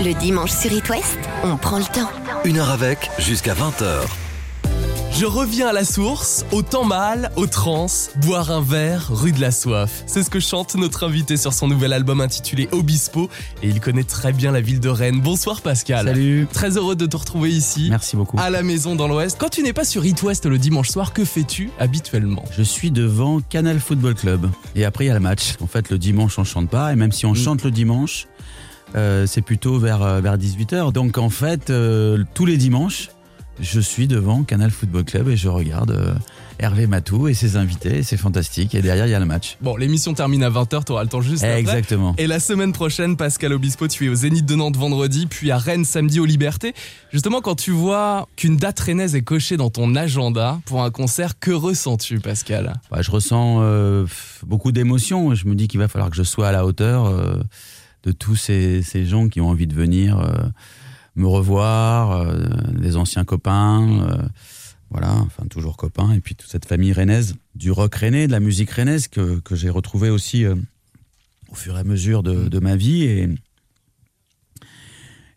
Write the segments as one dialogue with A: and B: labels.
A: Le dimanche sur It West, on prend le temps.
B: Une heure avec, jusqu'à 20h.
C: Je reviens à la source, au temps mal, au trans, boire un verre, rue de la soif. C'est ce que chante notre invité sur son nouvel album intitulé Obispo et il connaît très bien la ville de Rennes. Bonsoir Pascal.
D: Salut.
C: Très heureux de te retrouver ici.
D: Merci beaucoup.
C: À la maison dans l'Ouest. Quand tu n'es pas sur It West le dimanche soir, que fais-tu habituellement?
D: Je suis devant Canal Football Club. Et après, il y a le match. En fait, le dimanche, on chante pas. Et même si on chante le dimanche, euh, c'est plutôt vers, euh, vers 18h. Donc, en fait, euh, tous les dimanches, je suis devant Canal Football Club et je regarde euh, Hervé Matou et ses invités. C'est fantastique. Et derrière, il y a le match.
C: Bon, l'émission termine à 20h, tu auras le temps juste après.
D: Exactement.
C: Et la semaine prochaine, Pascal Obispo, tu es au Zénith de Nantes vendredi, puis à Rennes samedi aux Libertés. Justement, quand tu vois qu'une date rennaise est cochée dans ton agenda pour un concert, que ressens-tu, Pascal?
D: Bah, je ressens euh, beaucoup d'émotions. Je me dis qu'il va falloir que je sois à la hauteur euh, de tous ces, ces gens qui ont envie de venir euh, me revoir, euh, des anciens copains, euh, voilà, enfin toujours copains, et puis toute cette famille rennaise, du rock rennais, de la musique rennaise que, que j'ai retrouvé aussi euh, au fur et à mesure de, de ma vie et,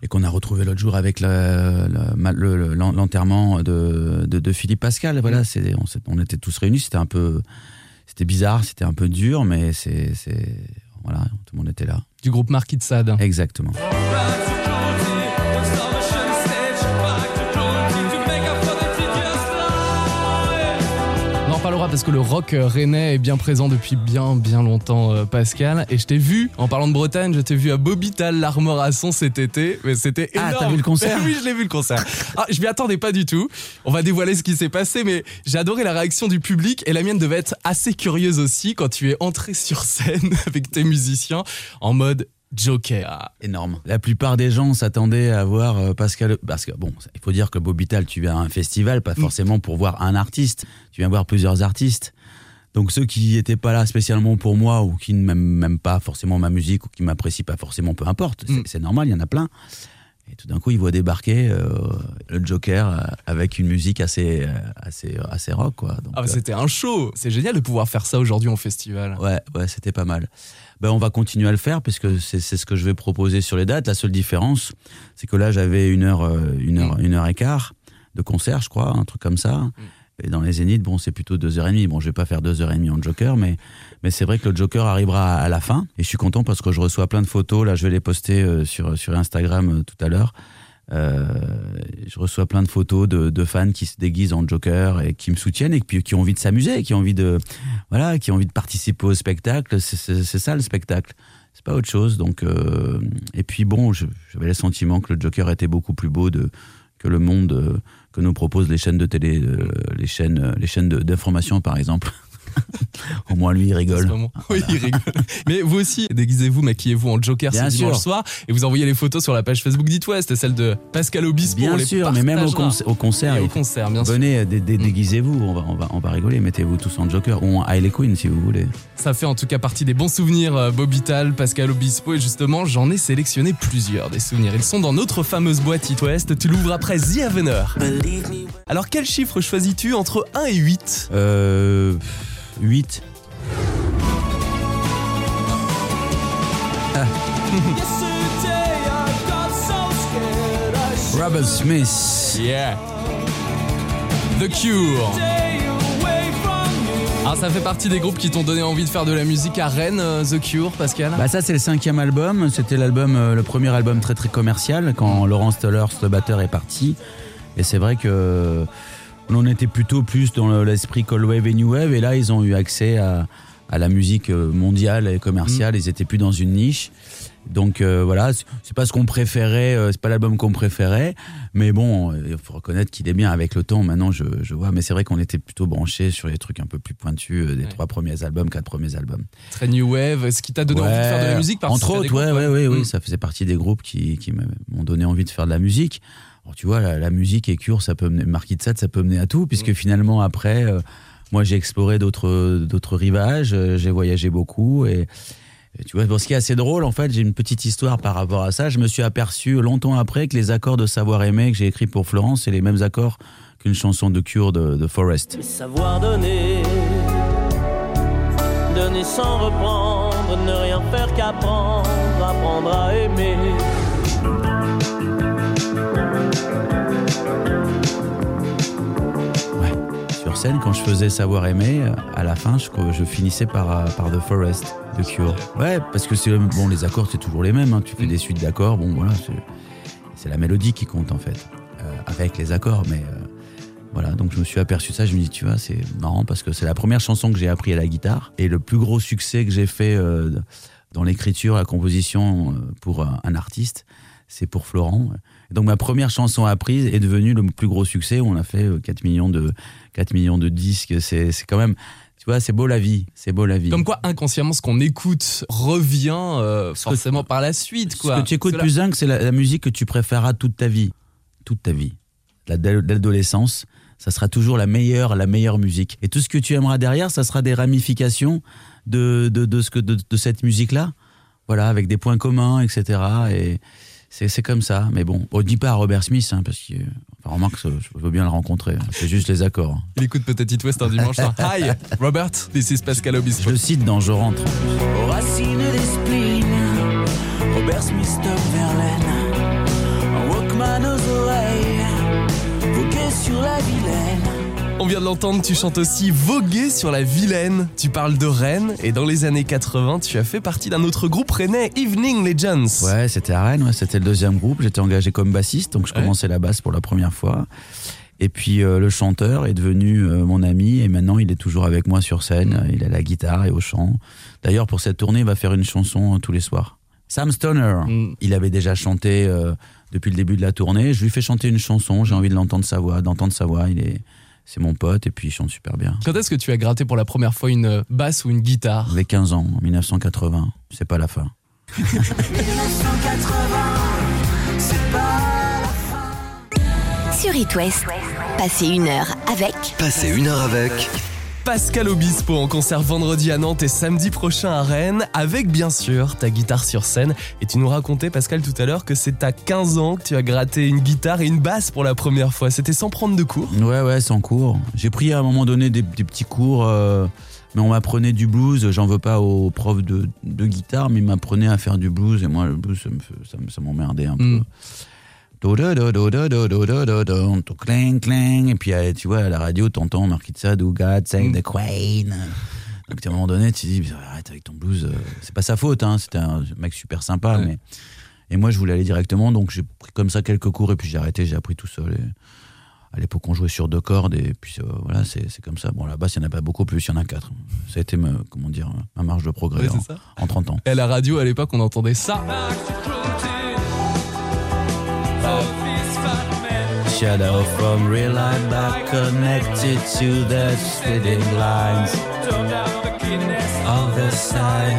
D: et qu'on a retrouvé l'autre jour avec ma- le- le- l'enterrement de, de, de Philippe Pascal. Voilà, c'est, on, on était tous réunis, c'était un peu, c'était bizarre, c'était un peu dur, mais c'est, voilà, tout le monde était là.
C: Du groupe Marquis de Sade.
D: Exactement.
C: Parce que le rock euh, rennais est bien présent depuis bien bien longtemps, euh, Pascal. Et je t'ai vu, en parlant de Bretagne, je t'ai vu à Bobital, l'Armorasson cet été. Mais c'était
D: Ah,
C: énorme.
D: t'as vu le concert
C: Oui, je l'ai vu le concert. Ah, je m'y attendais pas du tout. On va dévoiler ce qui s'est passé, mais j'ai adoré la réaction du public et la mienne devait être assez curieuse aussi quand tu es entré sur scène avec tes musiciens en mode Joker.
D: énorme. La plupart des gens s'attendaient à voir euh, Pascal. Parce que, bon, il faut dire que Bobital, tu viens à un festival, pas forcément pour voir un artiste, tu viens voir plusieurs artistes. Donc ceux qui n'étaient pas là spécialement pour moi ou qui n'aiment même pas forcément ma musique ou qui m'apprécient pas forcément, peu importe, c'est
C: Mm.
D: c'est normal, il y en a plein. Et tout d'un coup, ils voient débarquer euh, le Joker euh, avec une musique assez, assez, assez rock, quoi. Donc,
C: Ah,
D: euh,
C: c'était un show. C'est génial de pouvoir faire ça aujourd'hui en festival.
D: Ouais, ouais, c'était pas mal. Ben, on va continuer à le faire puisque c'est c'est ce que je vais proposer sur les dates. La seule différence, c'est que là, j'avais une heure, euh, une heure, une heure et quart de concert, je crois, un truc comme ça. Et dans les Zéniths, bon, c'est plutôt deux heures et demie. Bon, je vais pas faire deux heures et demie en Joker, mais, mais c'est vrai que le Joker arrivera à, à la fin. Et je suis content parce que je reçois plein de photos. Là, je vais les poster euh, sur, sur Instagram euh, tout à l'heure. Euh, je reçois plein de photos de, fans qui se déguisent en Joker et qui me soutiennent et puis qui ont envie de s'amuser, qui ont envie de, voilà, qui ont envie de participer au spectacle. C'est- ça le spectacle. C'est pas autre chose. Donc, euh, et puis bon, j'avais le sentiment que le Joker était beaucoup plus beau que le monde euh, que nous proposent les chaînes de télé, les chaînes, les chaînes d'information par exemple. Au moins lui il rigole.
C: Oui, il rigole. Mais vous aussi, déguisez-vous, maquillez-vous en Joker
D: Bien
C: ce dimanche
D: sûr.
C: soir et vous envoyez les photos sur la page Facebook d'It West celle de Pascal Obispo. on
D: Bien
C: les
D: sûr, mais même au, concert,
C: Et au concert, bien sûr.
D: venez, dé- dé- déguisez-vous, on va, on, va, on va rigoler, mettez-vous tous en Joker ou en Hailey Quinn si vous voulez.
C: Ça fait en tout cas partie des bons souvenirs, euh, Bobital, Pascal Obispo, et justement, j'en ai sélectionné plusieurs des souvenirs. Ils sont dans notre fameuse boîte It West. Tu l'ouvres après The Avener. Alors, quel chiffre choisis-tu entre 1 et 8
D: Euh, 8. Robert Smith.
C: Yeah. The Cure. Alors, ça fait partie des groupes qui t'ont donné envie de faire de la musique à Rennes, euh, The Cure, Pascal
D: Bah ça c'est le cinquième album, c'était l'album, euh, le premier album très très commercial quand Laurence Tellers, le batteur, est parti. Et c'est vrai que on était plutôt plus dans le- l'esprit Cold Wave et New Wave et là ils ont eu accès à, à la musique euh, mondiale et commerciale, ils étaient plus dans une niche. Donc euh, voilà, c'est- pas ce qu'on préférait, euh, c'est pas l'album qu'on préférait, mais bon, il faut reconnaître qu'il est bien avec le temps. Maintenant, je, je vois, mais c'est vrai qu'on était plutôt branchés sur les trucs un peu plus pointus euh, des
C: Ouais.
D: trois premiers albums, quatre premiers albums.
C: Très New Wave, ce qui t'a donné envie de faire de la musique?
D: Entre
C: à des
D: autres, ouais,
C: groupes,
D: ouais, ouais,
C: Mm.
D: oui, ça faisait partie des groupes qui, qui m'ont donné envie de faire de la musique. Alors, tu vois, la, la musique et Cure, ça peut mener, Marquis de Sade, ça peut mener à tout, puisque
C: Mm.
D: finalement, après, euh, moi, j'ai exploré d'autres, d'autres rivages, euh, j'ai voyagé beaucoup et, et tu vois, bon, ce qui est assez drôle, en fait, j'ai une petite histoire par rapport à ça. Je me suis aperçu longtemps après que les accords de Savoir aimer que j'ai écrits pour Florence, c'est les mêmes accords qu'une chanson de Cure de, de Forest.
E: Savoir donner, donner sans reprendre, ne rien faire qu'apprendre, apprendre à aimer.
D: Quand je faisais Savoir aimer, à la fin, je, finissais par, par The Forest de Cure. Ouais, parce que c'est bon, les accords, c'est toujours les mêmes. Hein. Tu fais des suites d'accords, bon voilà, c'est la mélodie qui compte en fait, euh, avec les accords, mais. Euh, voilà, donc je me suis aperçu ça, je me dis, tu vois, c'est marrant parce que c'est la première chanson que j'ai appris à la guitare et le plus gros succès que j'ai fait euh, dans l'écriture, la composition pour un artiste, c'est pour Florent. Donc ma première chanson apprise est devenue le plus gros succès. On a fait 4 millions de, 4 millions de disques. C'est quand même, tu vois, c'est beau la vie, c'est beau la vie.
C: Comme quoi, inconsciemment, ce qu'on écoute revient euh, forcément par la suite. Quoi.
D: Ce que tu écoutes plus dingue, c'est la, musique que tu préféreras toute ta vie. Toute ta vie. L'adolescence, ça sera toujours la meilleure, la meilleure musique. Et tout ce que tu aimeras derrière, ça sera des ramifications de, de, de, ce que, de, de cette musique-là. Voilà, avec des points communs, etc. Et c'est comme ça. Mais bon, on dit pas à Robert Smith, hein, parce que, enfin, remarque, je veux bien le rencontrer. Hein. C'est juste les accords.
C: Il écoute peut-être It West un dimanche soir. Hi, Robert, this is Pascal Obispo.
D: Je le cite dans Je rentre. racines des Robert Smith, Tom Verlaine, un Walkman aux
C: oreilles, sur la Vilaine. On vient de l'entendre, tu chantes aussi Voguer sur la Vilaine. Tu parles de Rennes et dans les années 80, tu as fait partie d'un autre groupe rennais, Evening Legends.
D: Ouais, c'était à Rennes, c'était le deuxième groupe. J'étais engagé comme bassiste, donc je commençais la basse pour la première fois. Et puis euh, le chanteur est devenu euh, mon ami et maintenant il est toujours avec moi sur scène. Il a la guitare et au chant. D'ailleurs, pour cette tournée, il va faire une chanson euh, tous les soirs. Sam Stoner, mm. il avait déjà chanté depuis le début de la tournée. Je lui fais chanter une chanson. J'ai envie de l'entendre sa voix, d'entendre sa voix. Il est c'est mon pote et puis il chante super bien.
C: Quand est-ce que tu as gratté pour la première fois une basse ou une guitare?
D: Avec 15 ans, en 1980. C'est pas la fin. 1980,
A: c'est pas la fin. Sur It West, passez une heure avec.
B: Passez une heure avec.
C: Pascal Obispo en concert vendredi à Nantes et samedi prochain à Rennes, avec bien sûr ta guitare sur scène. Et tu nous racontais, Pascal, tout à l'heure que c'est à 15 ans que tu as gratté une guitare et une basse pour la première fois. C'était sans prendre de cours
D: Ouais, ouais, sans cours. J'ai pris à un moment donné des, petits cours, euh, mais on m'apprenait du blues. J'en veux pas aux profs de, guitare, mais ils m'apprenaient à faire du blues. Et moi, le blues, ça m'emmerdait un hmm. peu. Clang, clang. Et puis, tu vois, à la radio, t'entends Marquis de ou God Save the Queen. Donc, à un moment donné, tu dis, arrête avec ton blues. C'est pas sa faute, hein. C'était un mec super sympa, mais. Et moi, je voulais aller directement, donc j'ai pris comme ça quelques cours et puis j'ai arrêté, j'ai appris tout seul. à l'époque, on jouait sur deux cordes et puis voilà, c'est comme ça. Bon, là-bas, il n'y en a pas beaucoup plus, il y en a quatre. Ça a été, comment dire, ma marge de progrès en, en, 30 ans.
C: Et à la radio, à l'époque, on entendait ça. Shadow from real life back connected to the lines of the side.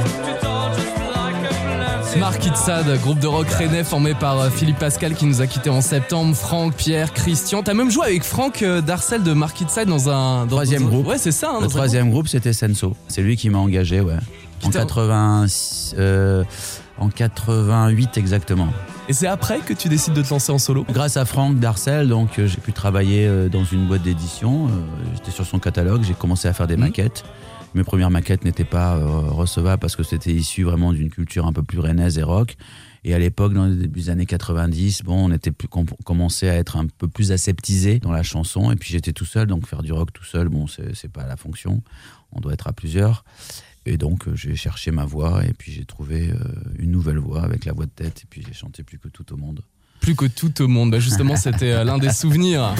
C: Mark Itzad, groupe de rock rennais formé par euh, Philippe Pascal qui nous a quitté en septembre, Franck, Pierre, Christian. T'as même joué avec Franck euh, Darcel de Mark Itzad dans un
D: troisième groupe.
C: Ouais, c'est ça.
D: Hein, le troisième groupe, c'était Senso. C'est lui qui m'a engagé, ouais. En 80, euh, en 88 exactement.
C: Et c'est après que tu décides de te lancer en solo
D: Grâce à Franck Darcel, donc euh, j'ai pu travailler euh, dans une boîte d'édition. Euh, j'étais sur son catalogue, j'ai commencé à faire des mmh. maquettes. Mes premières maquettes n'étaient pas recevables parce que c'était issu vraiment d'une culture un peu plus rennaise et rock. Et à l'époque, dans les débuts des années 90, bon, on était plus, commençait à être un peu plus aseptisé dans la chanson. Et puis j'étais tout seul, donc faire du rock tout seul, bon, c'est pas la fonction. On doit être à plusieurs. Et donc euh, j'ai cherché ma voix et puis j'ai trouvé euh, une nouvelle voix avec la voix de tête et puis j'ai chanté plus que tout au monde.
C: Plus que tout au monde, bah justement c'était euh, l'un des souvenirs.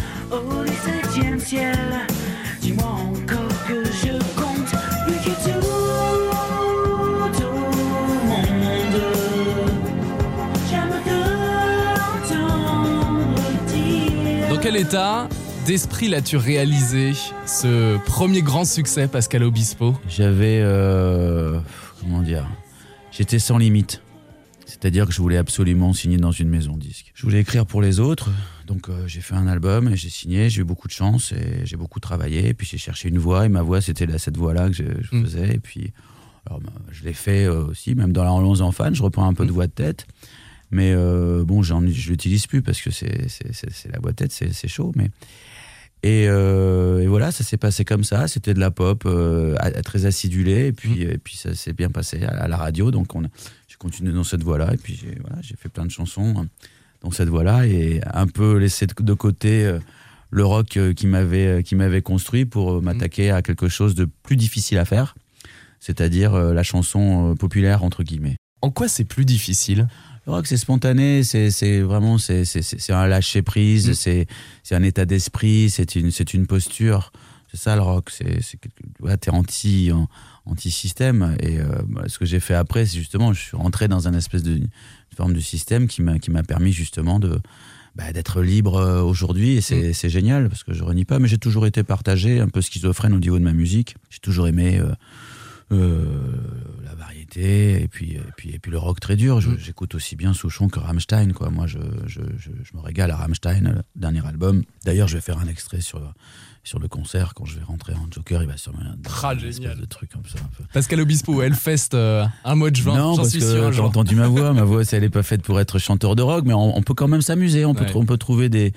C: Septième ciel, dis-moi encore que je compte plus que tout au monde. J'aime te dire. Dans quel état d'esprit l'as-tu réalisé ce premier grand succès, Pascal Obispo
D: J'avais. Euh, comment dire J'étais sans limite. C'est-à-dire que je voulais absolument signer dans une maison disque. Je voulais écrire pour les autres, donc euh, j'ai fait un album et j'ai signé, j'ai eu beaucoup de chance et j'ai beaucoup travaillé. Et puis j'ai cherché une voix et ma voix c'était cette voix-là que je, mm. faisais. Et puis alors, bah, je l'ai fait euh, aussi, même dans la relance en fan, je reprends un peu de mm. voix de tête. Mais bon, je l'utilise plus parce que c'est la voix de tête, c'est chaud. Mais euh, et, voilà, ça s'est passé comme ça. C'était de la pop euh, très acidulée, et puis, et puis ça s'est bien passé à, la radio. Donc j'ai continué dans cette voie-là, et puis j'ai voilà, fait plein de chansons dans cette voie-là, et un peu laissé de, côté euh, le rock qui m'avait qui m'avait construit pour m'attaquer à quelque chose de plus difficile à faire, c'est-à-dire la chanson populaire entre guillemets.
C: En quoi c'est plus difficile?
D: Le rock, c'est spontané, c'est vraiment c'est un lâcher prise, mm. c'est un état d'esprit, c'est une c'est une posture. C'est ça le rock. C'est ouais, t'es anti anti système. Et bah, ce que j'ai fait après, c'est justement, je suis rentré dans un espèce de forme de système qui m'a qui m'a permis justement de bah, d'être libre euh, aujourd'hui et mm. c'est génial parce que je renie pas mais j'ai toujours été partagé un peu schizophrène au niveau de ma musique j'ai toujours aimé euh, euh, la variété et puis, et puis, et puis le rock très dur. Mm. J'écoute aussi bien Souchon que Rammstein. Quoi. Moi, je, je, je, je, me régale à Rammstein, le dernier album. D'ailleurs, je vais faire un extrait sur, sur le concert quand je vais rentrer en Joker. Il va sûrement
C: ah, génial. de truc comme ça. Pascal Obispo, Hellfest, euh, un mois de juin.
D: Non, parce que j'ai entendu ma voix. Ma voix, elle n'est pas faite pour être chanteur de rock, mais on, peut quand même s'amuser. On, peut, on peut trouver des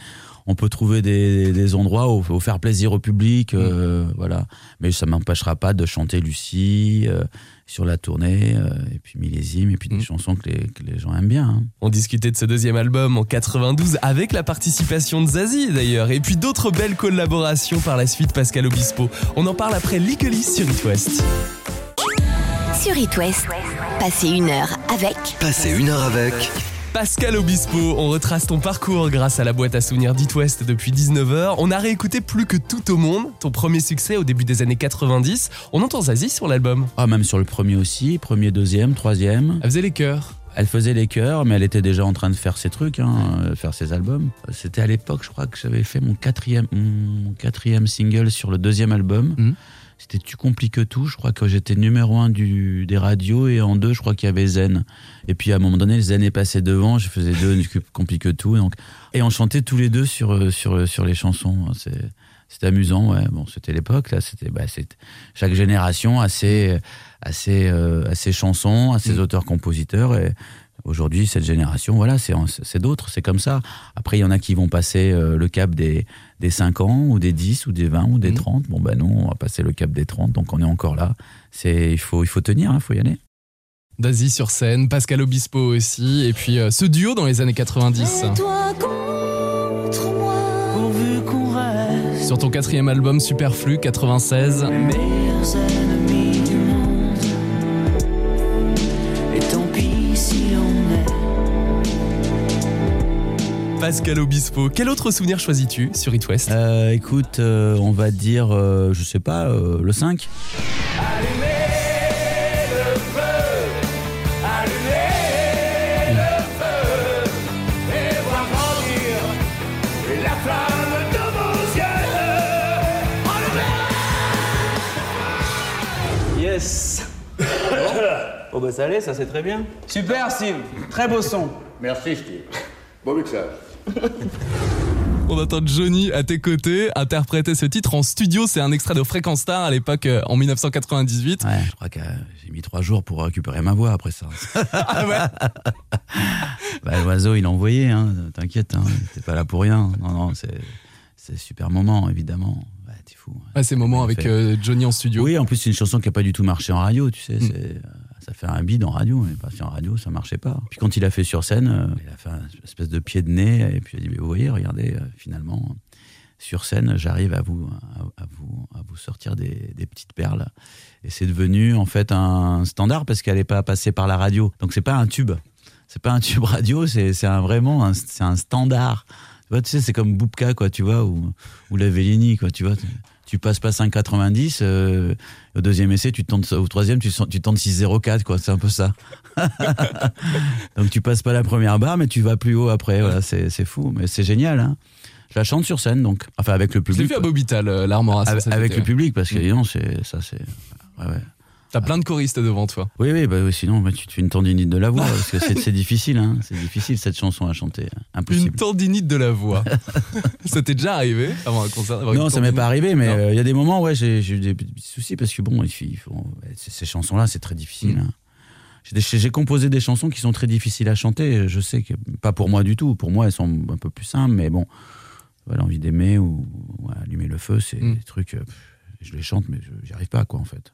D: on peut trouver des, des endroits où, où, faire plaisir au public, euh, mm. voilà. Mais ça m'empêchera pas de chanter Lucie, euh, sur la tournée, euh, et puis millésime, et puis des mm. chansons que les, que les, gens aiment bien. Hein.
C: On discutait de ce deuxième album en 92 avec la participation de Zazie d'ailleurs, et puis d'autres belles collaborations par la suite, Pascal Obispo. On en parle après Legally sur It West.
A: Sur It West, passez une heure avec.
B: Passez une heure avec.
C: Pascal Obispo, on retrace ton parcours grâce à la boîte à souvenirs d'It West depuis 19h. On a réécouté plus que tout au monde, ton premier succès au début des années 90. On entend Zazie sur l'album.
D: Ah, même sur le premier aussi, premier, deuxième, troisième.
C: Elle faisait les chœurs.
D: Elle faisait les chœurs, mais elle était déjà en train de faire ses trucs, hein, euh, faire ses albums. C'était à l'époque, je crois que j'avais fait mon quatrième, mon quatrième single sur le deuxième album. Mmh. C'était Tu compliques tout. Je crois que j'étais numéro un du, des radios et en deux, je crois qu'il y avait Zen. Et puis à un moment donné, Zen est passé devant. Je faisais deux Tu compliques tout. Donc, et on chantait tous les deux sur, sur, sur les chansons. C'est, c'était amusant, ouais. Bon, c'était l'époque, là. C'était, bah, chaque génération a ses, a ses, euh, ses chansons, a ses mm. auteurs-compositeurs. Et Aujourd'hui, cette génération, voilà, c'est d'autres, c'est comme ça. Après, il y en a qui vont passer euh, le cap des, des 5 ans, ou des 10, ou des 20, ou des 30. Mmh. Bon, ben nous, on va passer le cap des 30, donc on est encore là. Il faut, il faut tenir, il hein, faut y aller.
C: Daisy sur scène, Pascal Obispo aussi, et puis euh, ce duo dans les années 90. Sur ton quatrième album Superflu 96. Pascal Obispo. Quel autre souvenir choisis-tu sur It West?
D: Euh, Écoute, euh, on va dire, euh, je sais pas, le 5. Allumez le feu, allumez le feu, et voir grandir la flamme de vos yeux. Yes Bon, oh bah ça allait, ça c'est très bien.
E: Super Steve, très beau son.
F: Merci Steve. Bon mixage.
C: On attend Johnny à tes côtés interpréter ce titre en studio. C'est un extrait de Fréquence Star à l'époque euh, en 1998.
D: Ouais, je crois que j'ai mis trois jours pour récupérer ma voix après ça. ah ouais bah, L'oiseau, il l'a envoyé, hein, t'inquiète, hein, t'es pas là pour rien. Non, non, c'est super moment, évidemment. Ouais, t'es fou.
C: Ah, ces moments avec euh, Johnny en studio.
D: Oui, en plus, c'est une chanson qui a pas du tout marché en radio, tu sais. Mm. C'est ça fait un bide en radio, mais pas en radio, ça marchait pas. Puis quand il a fait sur scène, euh, il a fait une espèce de pied de nez, et puis il a dit, vous voyez, regardez, euh, finalement, sur scène, j'arrive à vous, à, vous, à vous sortir des, petites perles. Et c'est devenu en fait un standard parce qu'elle n'est pas passée par la radio. Donc c'est pas un tube. C'est pas un tube radio, c'est un, vraiment c'est un standard. Tu, vois, tu sais, c'est comme Boubka, quoi, tu vois, ou, ou la quoi, tu vois tu passes pas 5,90. Euh, au deuxième essai, tu tentes, au troisième, tu, tu tentes 6,04, quoi. C'est un peu ça. Donc tu passes pas la première barre, mais tu vas plus haut après. Voilà, c'est, fou, mais c'est génial. Hein. Je la chante sur scène, donc. Enfin, avec le public.
C: Je l'ai vu à Bobital, euh, l'armoire
D: Avec, avec le public, parce que, c'est, ça, c'est. Ouais, ouais.
C: T'as plein de choristes devant toi.
D: Oui, oui, bah, sinon bah, tu te fais une tendinite de la voix, parce que c'est difficile, hein. c'est difficile cette chanson à chanter. Impossible.
C: Une tendinite de la voix. ça t'est déjà arrivé avant un concert
D: Non, ça m'est pas arrivé, mais euh, il y a des moments où j'ai eu des petits soucis, parce que bon, il faut, ces chansons-là, c'est très difficile. Mm. Hein. J'ai composé des chansons qui sont très difficiles à chanter. Je sais que pas pour moi du tout. Pour moi, elles sont un peu plus simples, mais bon, voilà, envie d'aimer ou allumer le feu, c'est mm. des trucs. Euh, je les chante, mais j'y arrive pas, quoi, en fait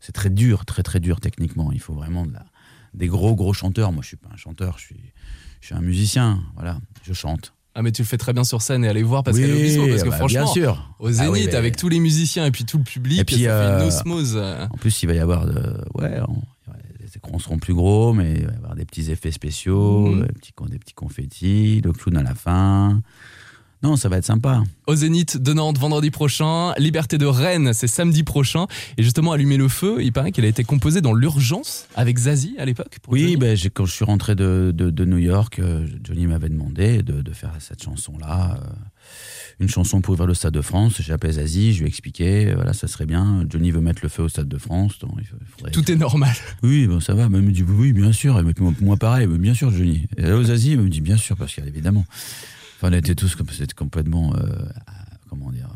D: c'est très dur, très très dur techniquement. Il faut vraiment des gros gros chanteurs. Moi, je suis pas un chanteur, je suis, je suis un musicien. Voilà, je chante.
C: Ah mais tu le fais très bien sur scène et allez voir Pascal
D: Oui,
C: Obispo parce que
D: bah,
C: franchement,
D: bien sûr.
C: au
D: Ah
C: Zénith
D: oui,
C: avec tous les musiciens et puis tout le public,
D: Et puis,
C: ça fait une
D: euh,
C: osmose.
D: En plus, il va y avoir de, ouais, on- les écrans seront plus gros, mais il va y avoir des petits effets spéciaux,
C: Mhm.
D: des, petits, des petits confettis, le clown à la fin. Non, ça va être sympa.
C: Au Zénith de Nantes vendredi prochain, Liberté de Rennes c'est samedi prochain et justement Allumer le feu, il paraît qu'elle a été composée dans l'urgence avec Zazie à l'époque.
D: Oui, ben, quand je suis rentré de, de, de New York, euh, Johnny m'avait demandé de, de faire cette chanson-là. euh, une chanson pour ouvrir le Stade de France. J'ai appelé Zazie, je lui ai expliqué, euh, voilà, ça serait bien. Johnny veut mettre le feu au Stade de France. donc il faudrait-
C: tout est normal.
D: Oui, bon, ça va. Elle me dit oui, bien sûr. Dit, moi pareil, mais bien sûr, Johnny. Et là, aux Asie, elle me dit bien sûr, parce qu'évidemment. Enfin, on était tous complètement, euh, comment dire,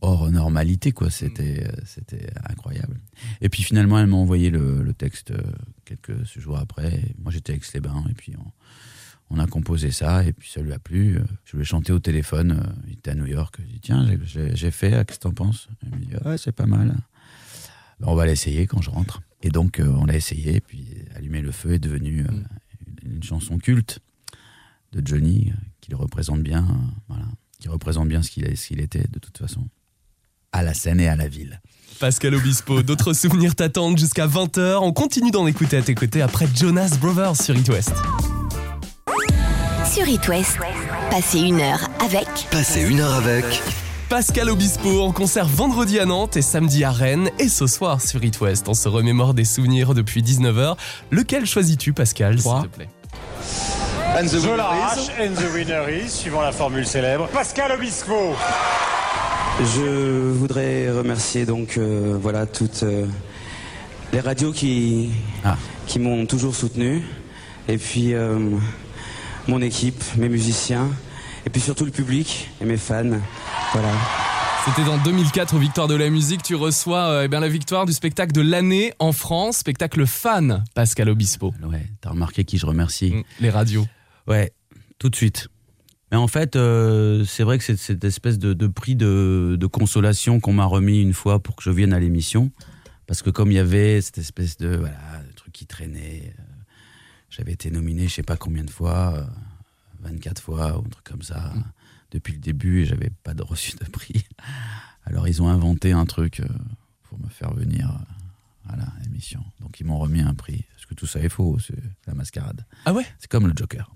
D: hors normalité, quoi. C'était, euh, c'était incroyable. Et puis finalement, elle m'a envoyé le, le texte euh, quelques jours après. Moi, j'étais avec les bains, et puis on, on a composé ça, et puis ça lui a plu. Je lui ai chanté au téléphone. Il était à New York. Je lui ai dit tiens, j'ai- fait. Qu'est-ce que t'en penses? Il me dit ouais, c'est pas mal. Ben, on va l'essayer quand je rentre. Et donc, on l'a essayé, et puis Allumer le feu est devenu une, une chanson culte de Johnny, euh, qui le représente bien, euh, voilà, qui représente bien ce qu'il est- ce qu'il était, de toute façon, à la scène et à la ville.
C: Pascal Obispo, d'autres souvenirs t'attendent jusqu'à 20h. On continue d'en écouter à tes côtés après Jonas Brothers sur It West.
A: Sur It West, passez une heure avec
B: Passez une heure avec
C: Pascal Obispo en concert vendredi à Nantes et samedi à Rennes et ce soir sur It West. On se remémore des souvenirs depuis 19h. Lequel choisis-tu Pascal s'il
G: Trois.
C: te plaît
F: And the
H: Je
F: winner
H: l'arrache,
F: is-
H: and the winner is, suivant la formule célèbre, Pascal Obispo.
I: Je voudrais remercier donc euh, voilà toutes euh, les radios qui
D: Ah.
I: qui m'ont toujours soutenu et puis euh, mon équipe, mes musiciens et puis surtout le public et mes fans. Voilà.
C: C'était dans 2004 aux Victoires de la musique. Tu reçois euh, eh bien, la victoire du spectacle de l'année en France, spectacle fan Pascal Obispo.
D: Ouais, t'as remarqué qui je remercie.
C: Mm, Les radios.
D: Ouais, tout de suite. Mais en fait, euh, c'est vrai que c'est cette espèce de, de prix de, de consolation qu'on m'a remis une fois pour que je vienne à l'émission. Parce que comme il y avait cette espèce de, voilà, truc qui traînait, euh, j'avais été nominé je sais pas combien de fois, euh, 24 fois ou un truc comme ça, depuis le début et j'avais pas de reçu de prix. Alors ils ont inventé un truc euh, pour me faire venir euh, à l'émission. Donc ils m'ont remis un prix. Parce que tout ça est faux, c'est la mascarade.
C: Ah ouais?
D: C'est comme le Joker.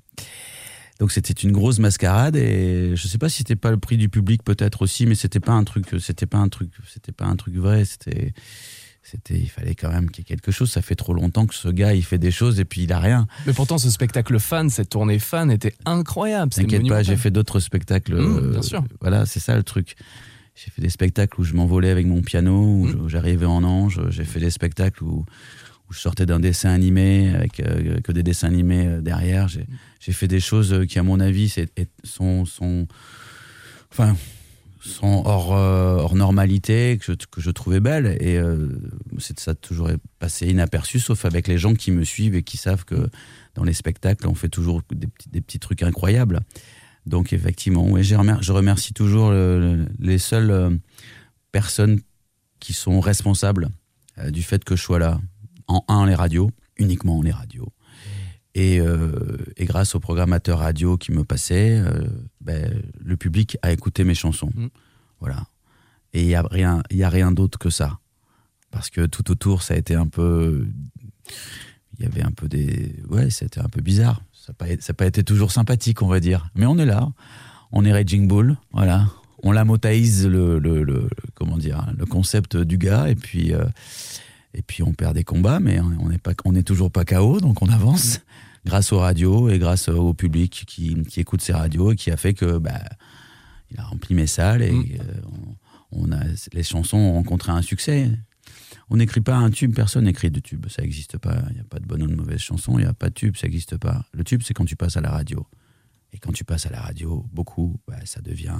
D: Donc c'était une grosse mascarade et je sais pas si c'était pas le prix du public peut-être aussi, mais c'était pas un truc, c'était pas un truc, c'était pas un truc vrai. C'était, c'était, il fallait quand même qu'il y ait quelque chose. Ça fait trop longtemps que ce gars il fait des choses et puis il a rien.
C: Mais pourtant, ce spectacle fan, cette tournée fan était incroyable.
D: T'inquiète pas, j'ai fait d'autres spectacles.
C: Mmh,
D: euh,
C: bien sûr.
D: Voilà, c'est ça le truc. J'ai fait des spectacles où je m'envolais avec mon piano, où
C: Mmh.
D: j'arrivais en ange. J'ai fait des spectacles où, où je sortais d'un dessin animé avec euh, que des dessins animés euh, derrière. J'ai fait des choses euh, qui, à mon avis, sont, hors, normalité, que je, trouvais belles. Et euh, ça a toujours passé inaperçu, sauf avec les gens qui me suivent et qui savent que dans les spectacles, on fait toujours des petits, trucs incroyables. Donc effectivement, je, remercie, toujours le- le- les seules personnes qui sont responsables du fait que je sois là. En un, les radios, uniquement les radios. Et, euh, et grâce aux programmateurs radio qui me passaient, euh, ben, le public a écouté mes chansons.
C: Mm.
D: Voilà. Et il n'y a rien, y a rien d'autre que ça. Parce que tout autour, ça a été un peu. Il y avait un peu des. Ouais, c'était un peu bizarre. Ça n'a pas, pas été toujours sympathique, on va dire. Mais on est là. On est Raging Bull. Voilà. On lamotaïse le, le, le- comment dire, le concept du gars. Et puis. euh, et puis on perd des combats, mais on n'est pas, on est toujours pas KO, donc on avance grâce aux radios et grâce au public qui, qui écoute ces radios et qui a fait que bah, il a rempli mes salles et
C: Mm.
D: euh, on, on a les chansons ont rencontré un succès. On n'écrit pas un tube, personne n'écrit de tube, ça n'existe pas. Il n'y a pas de bonne ou de mauvaise chanson, il n'y a pas de tube, ça n'existe pas. Le tube, c'est quand tu passes à la radio. Et quand tu passes à la radio, beaucoup, bah, ça, devient,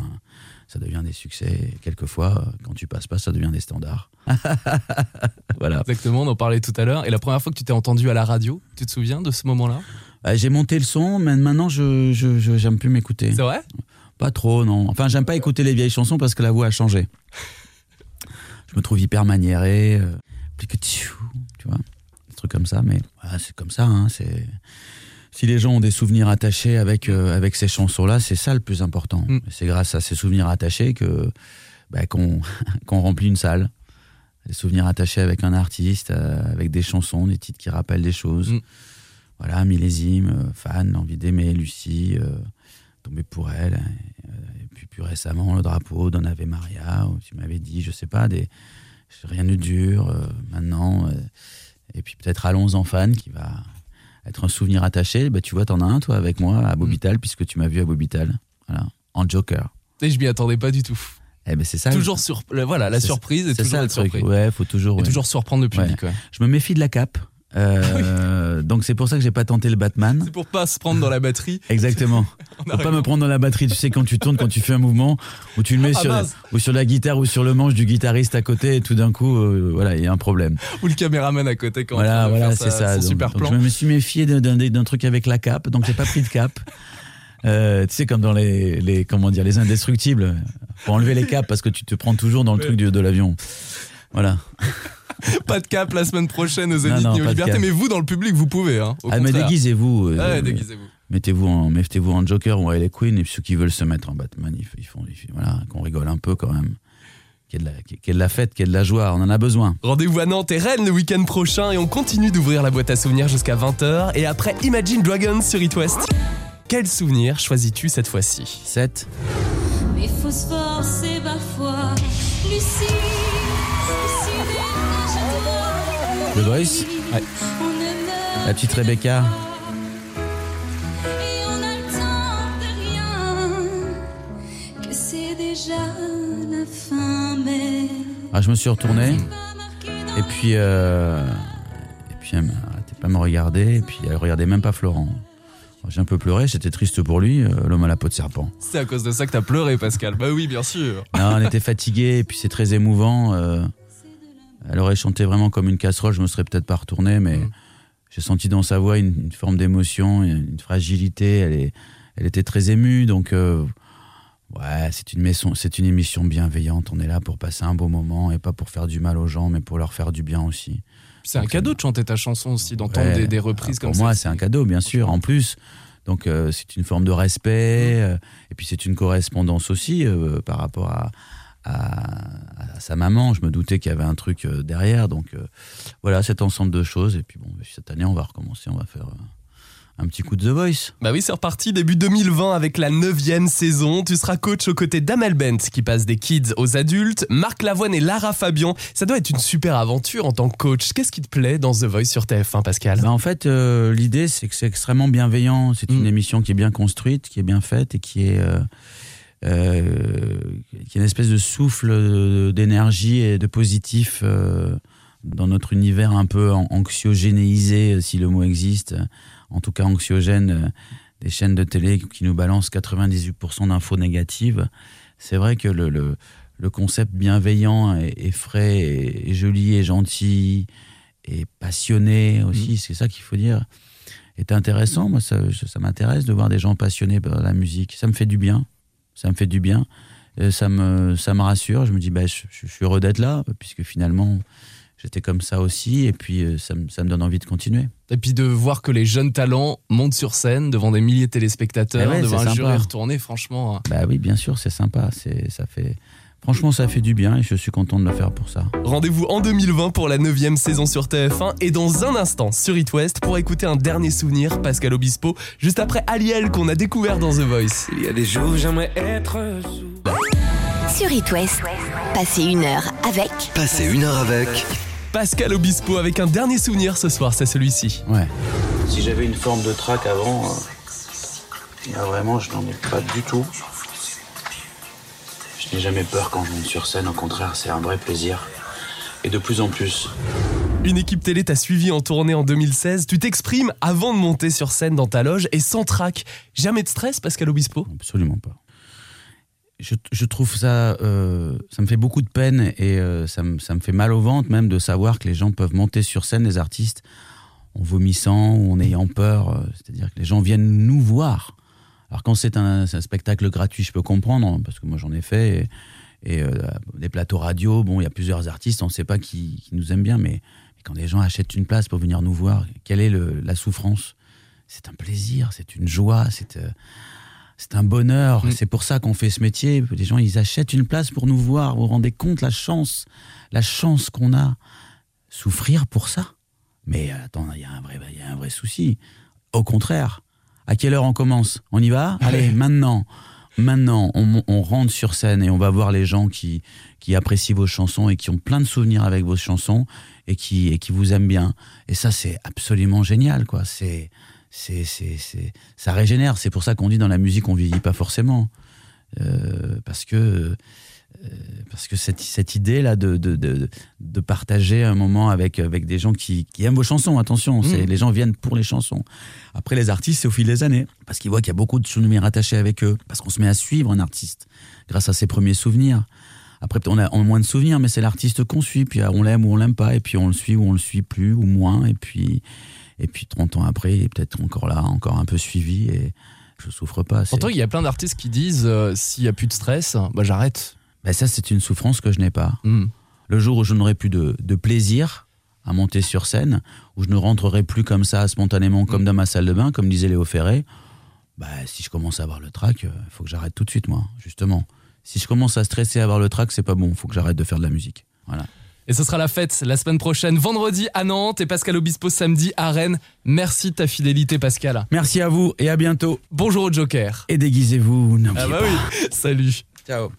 D: ça devient des succès. Et quelquefois, quand tu passes pas, ça devient des standards. voilà.
C: Exactement, on en parlait tout à l'heure. Et la première fois que tu t'es entendu à la radio, tu te souviens de ce moment-là?
D: Bah, j'ai monté le son, mais maintenant je je- je- j'aime plus m'écouter.
C: C'est vrai?
D: Pas trop, non. Enfin, j'aime pas écouter les vieilles chansons parce que la voix a changé. Je me trouve hyper maniéré, euh, plus que tu vois, des trucs comme ça. Mais voilà, c'est comme ça. Hein, c'est si les gens ont des souvenirs attachés avec, euh, avec ces chansons-là, c'est ça le plus important.
C: Mm.
D: C'est grâce à ces souvenirs attachés que bah, qu'on remplit une salle. Des souvenirs attachés avec un artiste, euh, avec des chansons, des titres qui rappellent des choses.
C: Mm.
D: Voilà, millésime, euh, fan, envie d'aimer, Lucie, tomber pour elle. et puis plus récemment, le drapeau d'On Ave Maria, où tu m'avais dit, je sais pas, des rien ne dure maintenant. et puis peut-être Allons-en fan qui va être un souvenir attaché. Bah, tu vois, t'en as un, toi, avec moi, à Bobital, puisque tu m'as vu à Bobital. Voilà, en Joker.
C: Et je m'y attendais pas du tout.
D: Eh ben, c'est ça.
C: Toujours sur, voilà, la surprise
D: C'est
C: toujours
D: ça le
C: être
D: truc.
C: surpris.
D: Ouais, faut toujours.
C: Et
D: ouais.
C: toujours surprendre le public. ouais.
D: Je me méfie de la cape. Euh, donc c'est pour ça que j'ai pas tenté le Batman.
C: C'est pour pas se prendre dans la batterie.
D: Exactement.
C: Arrive.
D: pas me prendre dans la batterie. Tu sais quand tu tournes, quand tu fais un mouvement, où tu le mets
C: Ah,
D: sur,
C: mince.
D: ou sur la guitare ou sur le manche du guitariste à côté, et tout d'un coup, euh, voilà, il y a un problème.
C: Ou le caméraman à côté quand
D: Voilà, voilà, c'est ça. Donc,
C: super
D: donc
C: plan.
D: je me suis méfié d'un- truc avec la cape, donc j'ai pas pris de cape. Euh, tu sais comme dans les, les comment dire les indestructibles, faut enlever les capes parce que tu te prends toujours dans le
C: Ouais.
D: truc du- de l'avion. Voilà.
C: Pas de cap la semaine prochaine aux Zénith ni aux Libertés, mais vous dans le public vous pouvez. Hein, au
D: Ah mais déguisez-vous. euh,
C: Ouais, déguisez-vous.
D: Mettez-vous en, mettez-vous en Joker ou Harley Quinn et puis ceux qui veulent se mettre en Batman, ils, ils font, ils voilà, qu'on rigole un peu quand même. Qu'il y, ait de la, qu'il y ait de la fête, qu'il y ait de la joie, on en a besoin.
C: Rendez-vous à Nantes et Rennes le week-end prochain et on continue d'ouvrir la boîte à souvenirs jusqu'à 20h et après Imagine Dragons sur It West. Quel souvenir choisis-tu cette fois-ci?
D: 7.
G: Mais c'est ma foi. Lucie, Lucie,
D: The
C: Ouais.
G: Meurt
D: La petite Rebecca
G: et on a le temps de rien. Que c'est déjà la fin, mais
D: ah, Je me suis retourné et puis, euh, et puis elle n'arrêtait pas me regarder et puis elle regardait même pas Florent. J'ai un peu pleuré, j'étais triste pour lui, euh, l'homme à la peau de serpent.
C: C'est à cause de ça que t'as pleuré Pascal. Bah oui bien sûr.
D: Non, on était fatigué et puis c'est très émouvant. euh, elle aurait chanté vraiment comme une casserole, je me serais peut-être pas retourné, mais
C: Mm.
D: j'ai senti dans sa voix une, une forme d'émotion, une, fragilité. Elle, est, elle était très émue, donc euh, ouais, c'est une, maison- c'est une émission bienveillante. On est là pour passer un beau moment et pas pour faire du mal aux gens, mais pour leur faire du bien aussi.
C: C'est un cadeau de chanter ta chanson aussi, d'entendre
D: Ouais,
C: des, des reprises comme
D: pour
C: ça.
D: moi, c'est un cadeau, bien sûr. En plus, donc euh, c'est une forme de respect, euh, et puis c'est une correspondance aussi euh, par rapport à, à, à sa maman. Je me doutais qu'il y avait un truc euh, derrière, donc euh, voilà cet ensemble de choses. Et puis bon, cette année, on va recommencer, on va faire euh, un petit coup de The Voice.
C: Bah oui, c'est reparti début 2020 avec la neuvième saison. Tu seras coach aux côtés d'Amel Bent qui passe des kids aux adultes, Marc Lavoine et Lara Fabian. Ça doit être une super aventure en tant que coach. Qu'est-ce qui te plaît dans The Voice sur TF1, Pascal?
D: Bah, en fait, euh, l'idée, c'est que c'est extrêmement bienveillant. C'est une
C: Mm.
D: émission qui est bien construite, qui est bien faite et qui est, euh, euh, qui est une espèce de souffle d'énergie et de positif euh, dans notre univers un peu an- anxiogénéisé, si le mot existe. En tout cas, anxiogène, euh, des chaînes de télé qui nous balancent 98% d'infos négatives. C'est vrai que le, le, le concept bienveillant et, et frais et, et joli et gentil et passionné aussi, c'est ça qu'il faut dire, est intéressant. Moi, ça, ça m'intéresse de voir des gens passionnés par la musique. Ça me fait du bien. Ça me fait du bien. Euh, ça, me, ça me rassure. Je me dis, bah, je, je suis heureux d'être là, puisque finalement, j'étais comme ça aussi. Et puis, euh, ça, me- ça me donne envie de continuer.
C: Et puis de voir que les jeunes talents montent sur scène devant des milliers de téléspectateurs,
D: Eh ouais,
C: devant un jury retourné, franchement. hein.
D: Bah oui, bien sûr, c'est sympa. C'est, ça fait, franchement, ça fait du bien et je suis content de le faire pour ça.
C: Rendez-vous en 2020 pour la neuvième saison sur TF1 et dans un instant sur It West pour écouter un dernier souvenir, Pascal Obispo, juste après Aliel qu'on a découvert dans The Voice.
J: Il y a des jours, j'aimerais être sous.
A: Sur It West, passez une heure avec
B: Passez une heure avec
C: Pascal Obispo avec un dernier souvenir ce soir, c'est celui-ci.
D: Ouais.
I: Si j'avais une forme de trac avant, euh, là, vraiment, je n'en ai pas du tout. Je n'ai jamais peur quand je monte sur scène, au contraire, c'est un vrai plaisir. Et de plus en plus.
C: Une équipe télé t'a suivi en tournée en 2016, tu t'exprimes avant de monter sur scène dans ta loge et sans trac. Jamais de stress Pascal Obispo?
D: Absolument pas. Je, je trouve ça, euh, ça me fait beaucoup de peine et euh, ça, me, ça me fait mal au ventre même de savoir que les gens peuvent monter sur scène, les artistes, en vomissant ou en ayant peur. euh, C'est-à-dire que les gens viennent nous voir. Alors quand c'est un, spectacle gratuit, je peux comprendre, hein, parce que moi j'en ai fait. Et, et, euh, des plateaux radio, bon, il y a plusieurs artistes, on ne sait pas qui, qui nous aime bien, mais, mais quand les gens achètent une place pour venir nous voir, quelle est le- la souffrance? C'est un plaisir, c'est une joie, c'est euh, c'est un bonheur.
C: Mm.
D: C'est pour ça qu'on fait ce métier. Les gens, ils achètent une place pour nous voir. Vous vous rendez compte la chance, la chance qu'on a. Souffrir pour ça? Mais euh, attends, y, il y a un vrai souci. Au contraire, à quelle heure on commence? On y va? Allez, maintenant. Maintenant, on, on rentre sur scène et on va voir les gens qui, qui apprécient vos chansons et qui ont plein de souvenirs avec vos chansons et qui, et qui vous aiment bien. Et ça, c'est absolument génial, quoi. C'est, c'est, c'est, c'est, ça régénère. C'est pour ça qu'on dit dans la musique, on vieillit pas forcément. Euh, parce que, parce que cette, cette idée-là de, de, de, de partager un moment avec, avec des gens qui, qui aiment vos chansons, attention, c'est, les gens viennent pour les chansons. Après, les artistes, c'est au fil des années, parce qu'ils voient qu'il y a beaucoup de souvenirs attachés avec eux, parce qu'on se met à suivre un artiste grâce à ses premiers souvenirs. Après, on a, moins de souvenirs, mais c'est l'artiste qu'on suit, puis euh, on l'aime ou on l'aime pas, et puis on le suit ou on le suit plus ou moins, et puis, et puis 30 ans après, il est peut-être encore là, encore un peu suivi, et je souffre pas.
C: Pourtant, il y a plein d'artistes qui disent euh, s'il y a plus de stress, bah j'arrête.
D: Ben ça, c'est une souffrance que je n'ai pas.
C: Mm.
D: Le jour où je n'aurai plus de, de plaisir à monter sur scène, où je ne rentrerai plus comme ça spontanément, comme dans ma salle de bain, comme disait Léo Ferré, bah, si je commence à avoir le trac, il faut que j'arrête tout de suite, moi, justement. Si je commence à stresser, à avoir le trac, c'est pas bon, il faut que j'arrête de faire de la musique. Voilà.
C: Et ce sera la fête la semaine prochaine, vendredi à Nantes et Pascal Obispo samedi à Rennes. Merci de ta fidélité, Pascal.
D: Merci à vous et à bientôt.
C: Bonjour au Joker.
D: Et déguisez-vous, n'oubliez
C: Ah bah
D: pas.
C: oui, salut.
D: Ciao.